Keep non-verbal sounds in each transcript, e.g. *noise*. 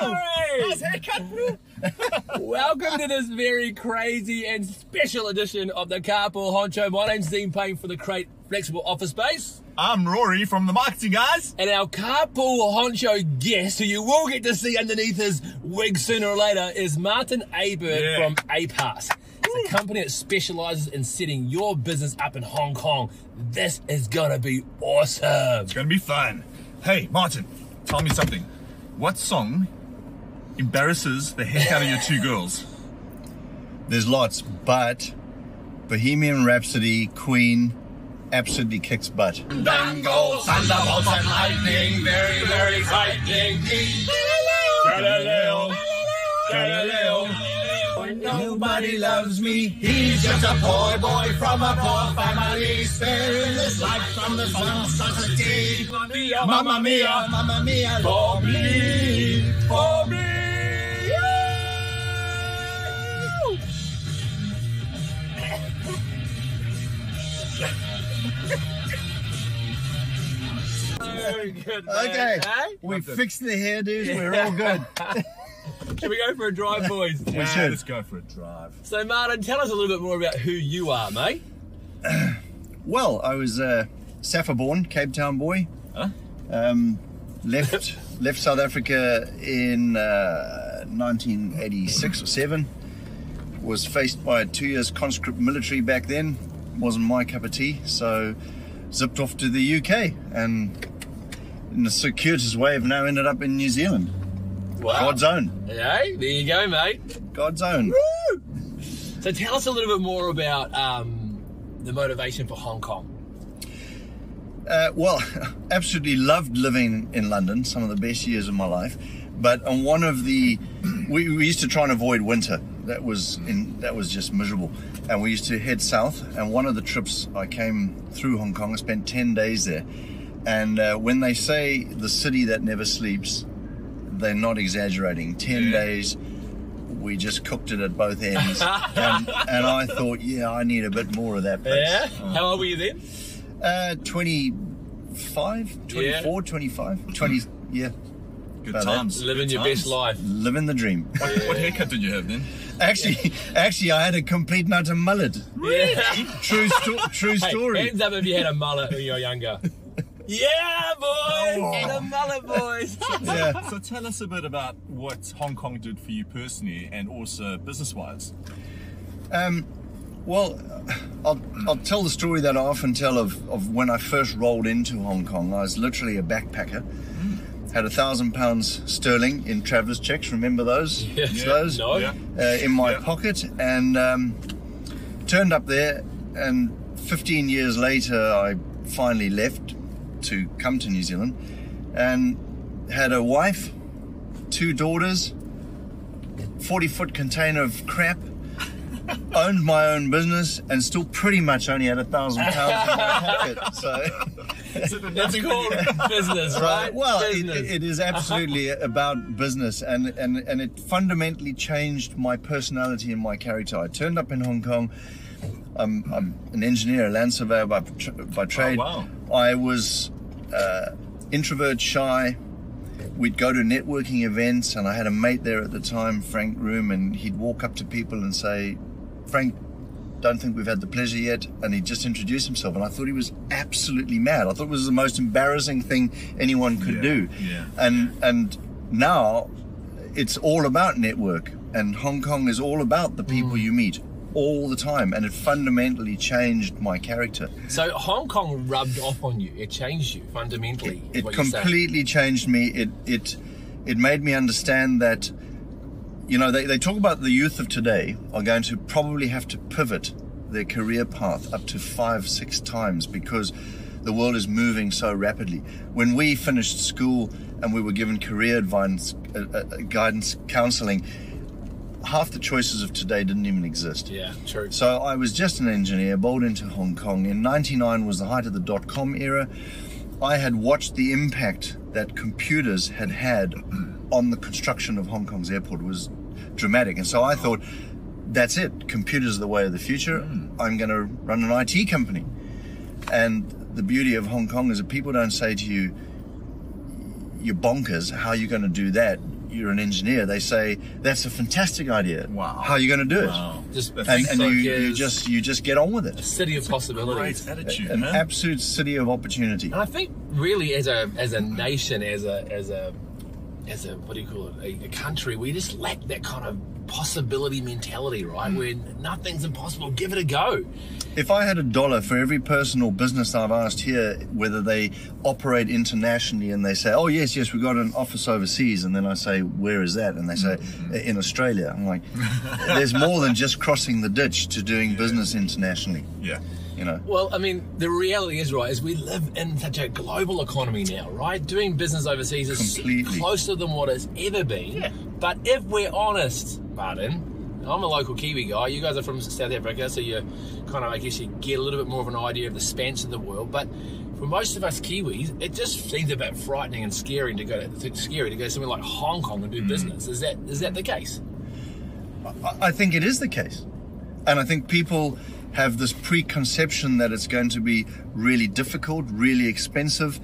Nice haircut. *laughs* Welcome to this very crazy and special edition of the Carpool Honcho. My name's Dean Payne for the Crate Flexible Office Space. I'm Rory from the marketing guys. And our Carpool Honcho guest, who you will get to see underneath his wig sooner or later, is Martin Aberg Yeah. from APAS. It's a company that specializes in setting your business up in Hong Kong. This is gonna be awesome. It's gonna be fun. Hey, Martin, tell me something. What song embarrasses the heck out of your two girls? There's lots, but Bohemian Rhapsody, Queen, absolutely kicks butt. Thunderbolts and lightning, very, very frightening. Galileo, Galileo. Nobody loves me. He's just a poor boy from a poor family, sparing his life from the society. Mamma mia, Mamma mia. for me, for me. Very good. Okay, Hey? we fixed the hairdos. We're all good. *laughs* Should we go for a drive, *laughs* boys? Yeah, should. Let's go for a drive. So, Martin, tell us a little bit more about who you are, mate. *clears throat* Well, I was uh, Safa born, Cape Town boy. Huh? Um, left *laughs* left South Africa in uh, 1986 or seven. Was faced by two years conscript military back then. Wasn't my cup of tea, so zipped off to the UK and in a circuitous way have now ended up in New Zealand. Wow. God's own. Hey, there you go, mate. God's own. So, tell us a little bit more about um, the motivation for Hong Kong. Uh, well, *laughs* absolutely loved living in London. Some of the best years of my life. But on one of the, *clears throat* we, we used to try and avoid winter. That was in that was just miserable. And we used to head south. And one of the trips I came through Hong Kong. I spent ten days there. And uh, when they say the city that never sleeps, they're not exaggerating. Ten Yeah. days. We just cooked it at both ends, *laughs* and, and I thought, yeah, I need a bit more of that place. Yeah? How old were you then? Uh, 25, 24, 25, 20, yeah. Good About times. Living good your times. best life. Living the dream. What haircut did you have then? Actually, actually, I had a complete and utter mullet. Yeah. True, sto- true Hey, story. hands up if you had a mullet when you were younger. Yeah, boys! Had a mullet, boys! *laughs* Yeah. So tell us a bit about what Hong Kong did for you personally and also business-wise. Um, well, I'll, I'll tell the story that I often tell of, of when I first rolled into Hong Kong. I was literally a backpacker. Had a thousand pounds sterling in travelers checks. Remember those? Yeah. Those No. Yeah. uh, in my Yeah. pocket, and um, turned up there. And 15 years later, I finally left to come to New Zealand, and had a wife, two daughters, 40 foot container of crap. *laughs* Owned my own business and still pretty much only had a thousand pounds in my pocket. *laughs* So, That's called *laughs* business, right? Right. Well, it, it is absolutely about business, and, and and it fundamentally changed my personality and my character. I turned up in Hong Kong. I'm, I'm an engineer, a land surveyor by by trade. Oh, wow. I was uh, introvert, shy. We'd go to networking events, and I had a mate there at the time, Frank Room, and he'd walk up to people and say, "Frank, don't think we've had the pleasure yet. And he'd just introduced himself. And I thought he was absolutely mad. I thought it was the most embarrassing thing anyone could Yeah, do. yeah, And and now it's all about network. And Hong Kong is all about the people Mm. you meet all the time. And it fundamentally changed my character. So Hong Kong rubbed off on you. It changed you fundamentally. It saying. completely changed me. It it it made me understand that you know, they, they talk about the youth of today are going to probably have to pivot their career path up to five, six times because the world is moving so rapidly. When we finished school and we were given career advice, uh, uh, guidance, counseling, half the choices of today didn't even exist. Yeah, true. So I was just an engineer, bowled into Hong Kong. In 99 was the height of the dot com era. I had watched the impact that computers had had on the construction of Hong Kong's airport. It was dramatic. And so I thought, that's it. Computers are the way of the future. Hmm. I'm going to run an IT company. And the beauty of Hong Kong is that people don't say to you, you're bonkers. How are you going to do that? You're an engineer, they say that's a fantastic idea. Wow. How are you going to do it? Wow. Just That's And, and So you, you just you just get on with it. A city of possibilities. great attitude, An man. absolute city of opportunity. And I think really as a as a nation, as a as a as a what do you call it, a, a country, we just lack that kind of possibility mentality, right? Hmm. Where nothing's impossible. Give it a go. If I had a dollar for every person or business I've asked here whether they operate internationally and they say, oh, yes, yes, we've got an office overseas, and then I say, where is that? And they say, mm-hmm. in Australia. I'm like, *laughs* there's more than just crossing the ditch to doing business internationally, Yeah. You know? Well, I mean, the reality is, right, is we live in such a global economy now, right? Doing business overseas is Completely. closer than what it's ever been. Yeah. But if we're honest, Martin, I'm a local Kiwi guy. You guys are from South Africa, so you kind of, I guess, you get a little bit more of an idea of the spans of the world. But for most of us Kiwis, it just seems a bit frightening and scary to go to, scary to go somewhere like Hong Kong and do mm. business. Is that is that the case? I- I think it is the case. And I think people have this preconception that it's going to be really difficult, really expensive.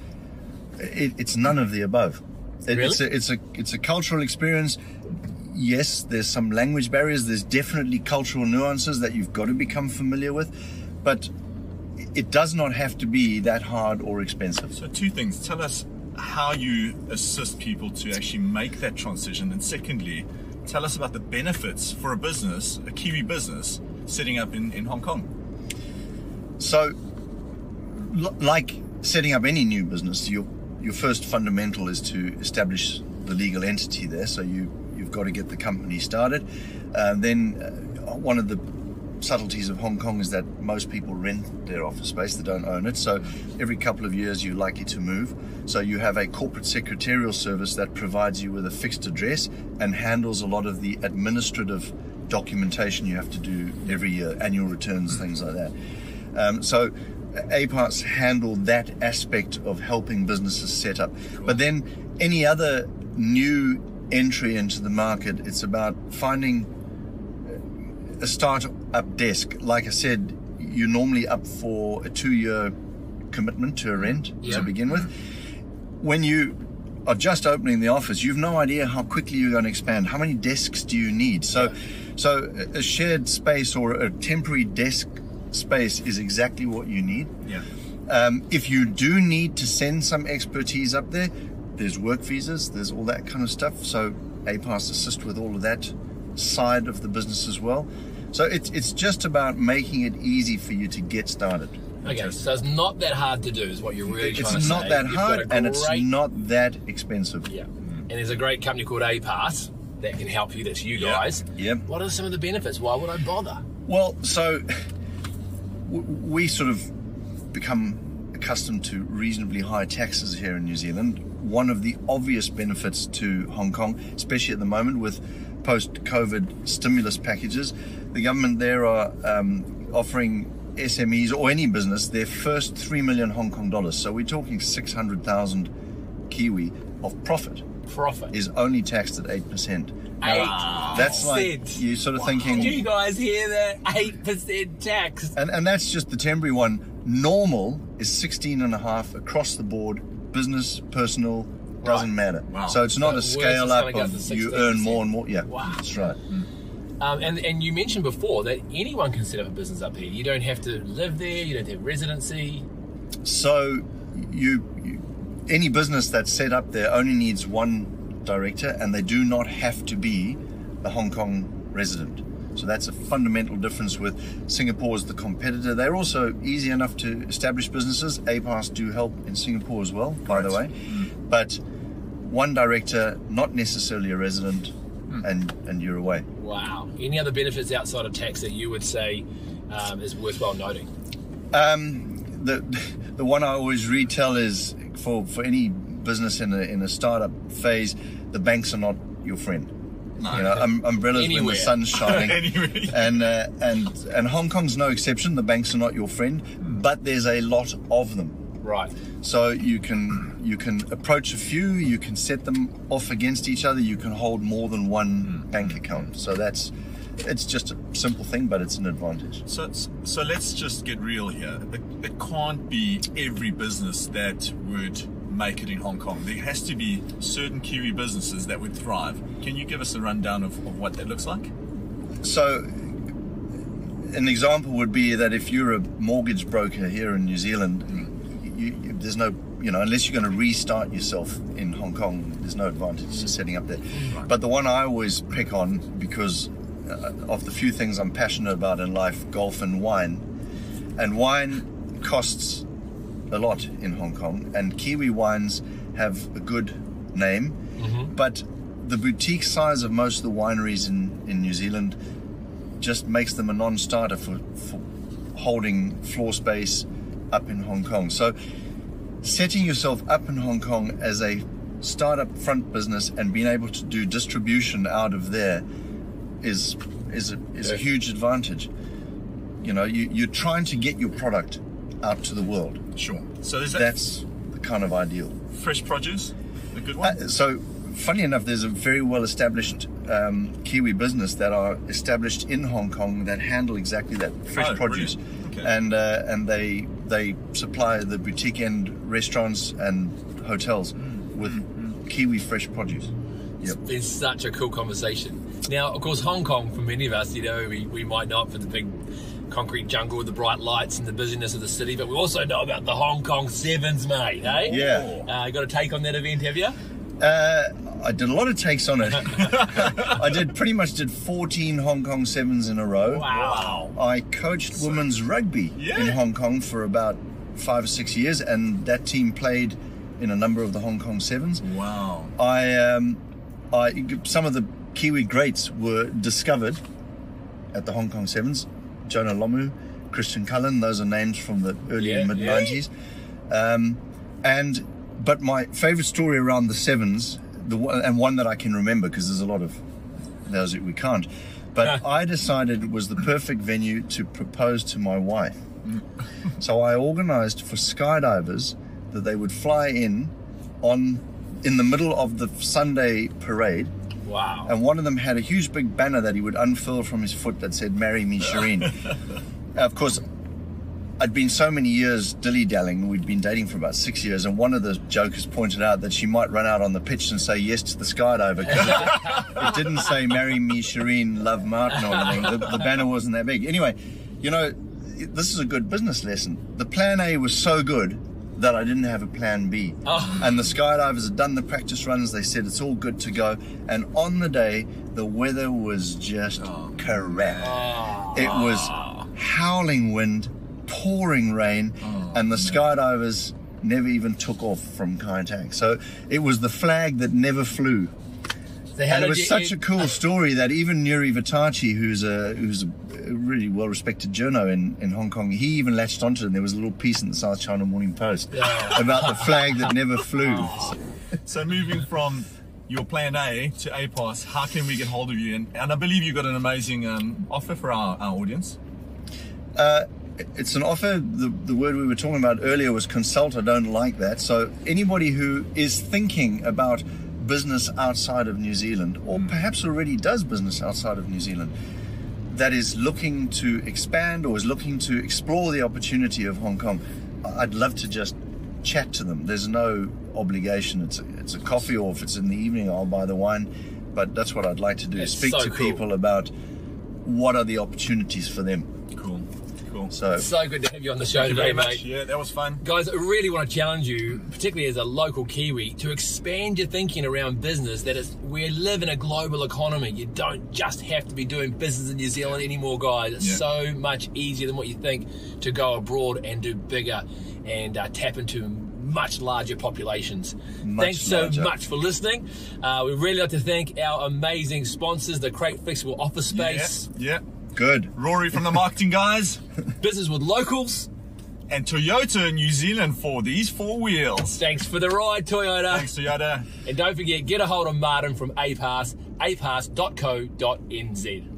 It, it's none of the above. It, It's, a, it's a it's a cultural experience. Yes, there's some language barriers. There's definitely cultural nuances that you've got to become familiar with, but it does not have to be that hard or expensive. So two things. Tell us how you assist people to actually make that transition, and secondly, tell us about the benefits for a business, a Kiwi business, setting up in, in Hong Kong. So, like setting up any new business, your your first fundamental is to establish the legal entity there. So you you've got to get the company started. Uh, then uh, one of the subtleties of Hong Kong is that most people rent their office space; they don't own it. So every couple of years, you're likely to move. So you have a corporate secretarial service that provides you with a fixed address and handles a lot of the administrative documentation you have to do every year, annual returns, things like that. Um, so APAS handle that aspect of helping businesses set up. But then any other new entry into the market, it's about finding a start-up desk. Like I said, you're normally up for a two-year commitment to a rent Yeah. to begin with. When you are just opening the office, you've no idea how quickly you're going to expand. How many desks do you need? So, so a shared space or a temporary desk space is exactly what you need. Yeah. Um, if you do need to send some expertise up there, there's work visas, there's all that kind of stuff. So APAS assist with all of that side of the business as well. So it's it's just about making it easy for you to get started. Okay, so it's not that hard to do, is what you're really trying It's to not say. that You've hard a and it's not that expensive. Yeah. And there's a great company called APAS that can help you. That's you Yeah. guys. Yep. What are some of the benefits? Why would I bother? Well, so we sort of become accustomed to reasonably high taxes here in New Zealand. One of the obvious benefits to Hong Kong, especially at the moment with post-COVID stimulus packages, the government there are um, offering SMEs or any business their first three million Hong Kong dollars. So we're talking six hundred thousand Kiwi of profit Profit. is only taxed at eight percent. Eight That's like percent. you sort of thinking. Did you guys hear that? Eight percent tax. And, and that's just the temporary one. Normal is 16 and a half across the board, business, personal, doesn't matter. Wow. So it's not So a scale up go of to you 16%. earn more and more. Yeah, Wow. that's right. Um, and and you mentioned before that anyone can set up a business up here. You don't have to live there. You don't have residency. So you, you any business that's set up there only needs one director, and they do not have to be a Hong Kong resident. So that's a fundamental difference with Singapore as the competitor. They're also easy enough to establish businesses. APAS do help in Singapore as well, by the way. But one director, not necessarily a resident, and and you're away. Wow. Any other benefits outside of tax that you would say um, is worthwhile noting? Um, the *laughs* the one I always retell is for for any business in a in a startup phase, the banks are not your friend. You know, um, umbrellas when the sun's *laughs* shining, and uh, and and Hong Kong's no exception. The banks are not your friend, but there's a lot of them. Right. So you can you can approach a few, you can set them off against each other, you can hold more than one bank account. So that's it's just a simple thing, but it's an advantage. So, so let's just get real here. It, it can't be every business that would make it in Hong Kong? There has to be certain Kiwi businesses that would thrive. Can you give us a rundown of, of what that looks like? So, an example would be that if you're a mortgage broker here in New Zealand, hmm. you, you, there's no, you know, unless you're going to restart yourself in Hong Kong, there's no advantage to hmm. setting up there. But the one I always pick on because Uh, of the few things I'm passionate about in life, golf and wine, and wine costs a lot in Hong Kong, and Kiwi wines have a good name, mm-hmm. but the boutique size of most of the wineries in, in New Zealand just makes them a non-starter for, for holding floor space up in Hong Kong. So setting yourself up in Hong Kong as a startup front business and being able to do distribution out of there is is a, is a huge advantage. You know, you, you're trying to get your product out to the world. Sure. So is that That's the kind of ideal. fresh produce? A good one? Uh, so, funny enough, there's a very well established um, Kiwi business that are established in Hong Kong that handle exactly that fresh Oh, produce. Okay. and uh, and they they supply the boutique end restaurants and hotels Mm. with Kiwi fresh produce. Yep. It's been such a cool conversation. Now, of course, Hong Kong, for many of us, you know, we, we might not for the big concrete jungle with the bright lights and the busyness of the city, but we also know about the Hong Kong Sevens, mate, eh? Yeah. Uh, got a take on that event, have you? Uh, I did a lot of takes on it. *laughs* I did pretty much did 14 Hong Kong sevens in a row. Wow. I coached women's rugby Yeah. in Hong Kong for about five or six years, and that team played in a number of the Hong Kong sevens. wow. I, um, I, some of the Kiwi greats were discovered at the Hong Kong sevens. Jonah Lomu, Christian Cullen, those are names from the early Yeah, and mid yeah. 90s. Um, and but my favorite story around the sevens, the and one that I can remember because there's a lot of those that we can't. But *laughs* I decided it was the perfect venue to propose to my wife. *laughs* so I organised for skydivers that they would fly in on in the middle of the Sunday parade, Wow. and one of them had a huge big banner that he would unfurl from his foot that said "Marry me, Shireen." *laughs* of course, I'd been so many years dilly dallying. We'd been dating for about six years, and one of the jokers pointed out that she might run out on the pitch and say yes to the skydiver. 'cause *laughs* it didn't say "Marry me, Shireen, love Martin" or anything. The, the banner wasn't that big. Anyway, you know, this is a good business lesson. The plan A was so good that I didn't have a plan B. Oh. And the skydivers had done the practice runs. They said it's all good to go. And on the day, the weather was just crap. It was howling wind, pouring rain, and the skydivers never even took off from Kai So it was the flag that never flew. And it was such a cool story that even Nury Vittachi, who's a who's a really well respected journo in, in Hong Kong, he even latched onto it. And there was a little piece in the South China Morning Post Yeah. *laughs* about the flag that never flew. *laughs* So moving from your plan A to APAS, how can we get hold of you? And, and I believe you've got an amazing um, offer for our, our audience. Uh, it's an offer. The, the word we were talking about earlier was consult. I don't like that. So anybody who is thinking about business outside of New Zealand, or perhaps already does business outside of New Zealand, that is looking to expand or is looking to explore the opportunity of Hong Kong, I'd love to just chat to them. There's no obligation. It's a, it's a coffee, or if it's in the evening, I'll buy the wine. But that's what I'd like to do: That's speak so to cool. people about what are the opportunities for them. Cool. Cool. So. So good to have you on the show today, very much. mate. Yeah, that was fun. Guys, I really want to challenge you, particularly as a local Kiwi, to expand your thinking around business. That is, we live in a global economy. You don't just have to be doing business in New Zealand anymore, guys. It's Yeah. so much easier than what you think to go abroad and do bigger and uh, tap into much larger populations. Much Thanks so larger. much for listening. Uh, we'd really like to thank our amazing sponsors, the Crate Flexible Office Space, Yeah. yeah. Good. Rory from the marketing guys *laughs* Business with Locals. and Toyota New Zealand for these four wheels. Thanks for the ride, Toyota. Thanks, Toyota. And don't forget, get a hold of Martin from APAS, apass.co.nz.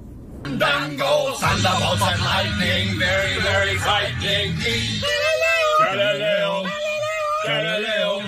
Dangle, thunderbolts and lightning, very, very frightening. Galileo, Galileo,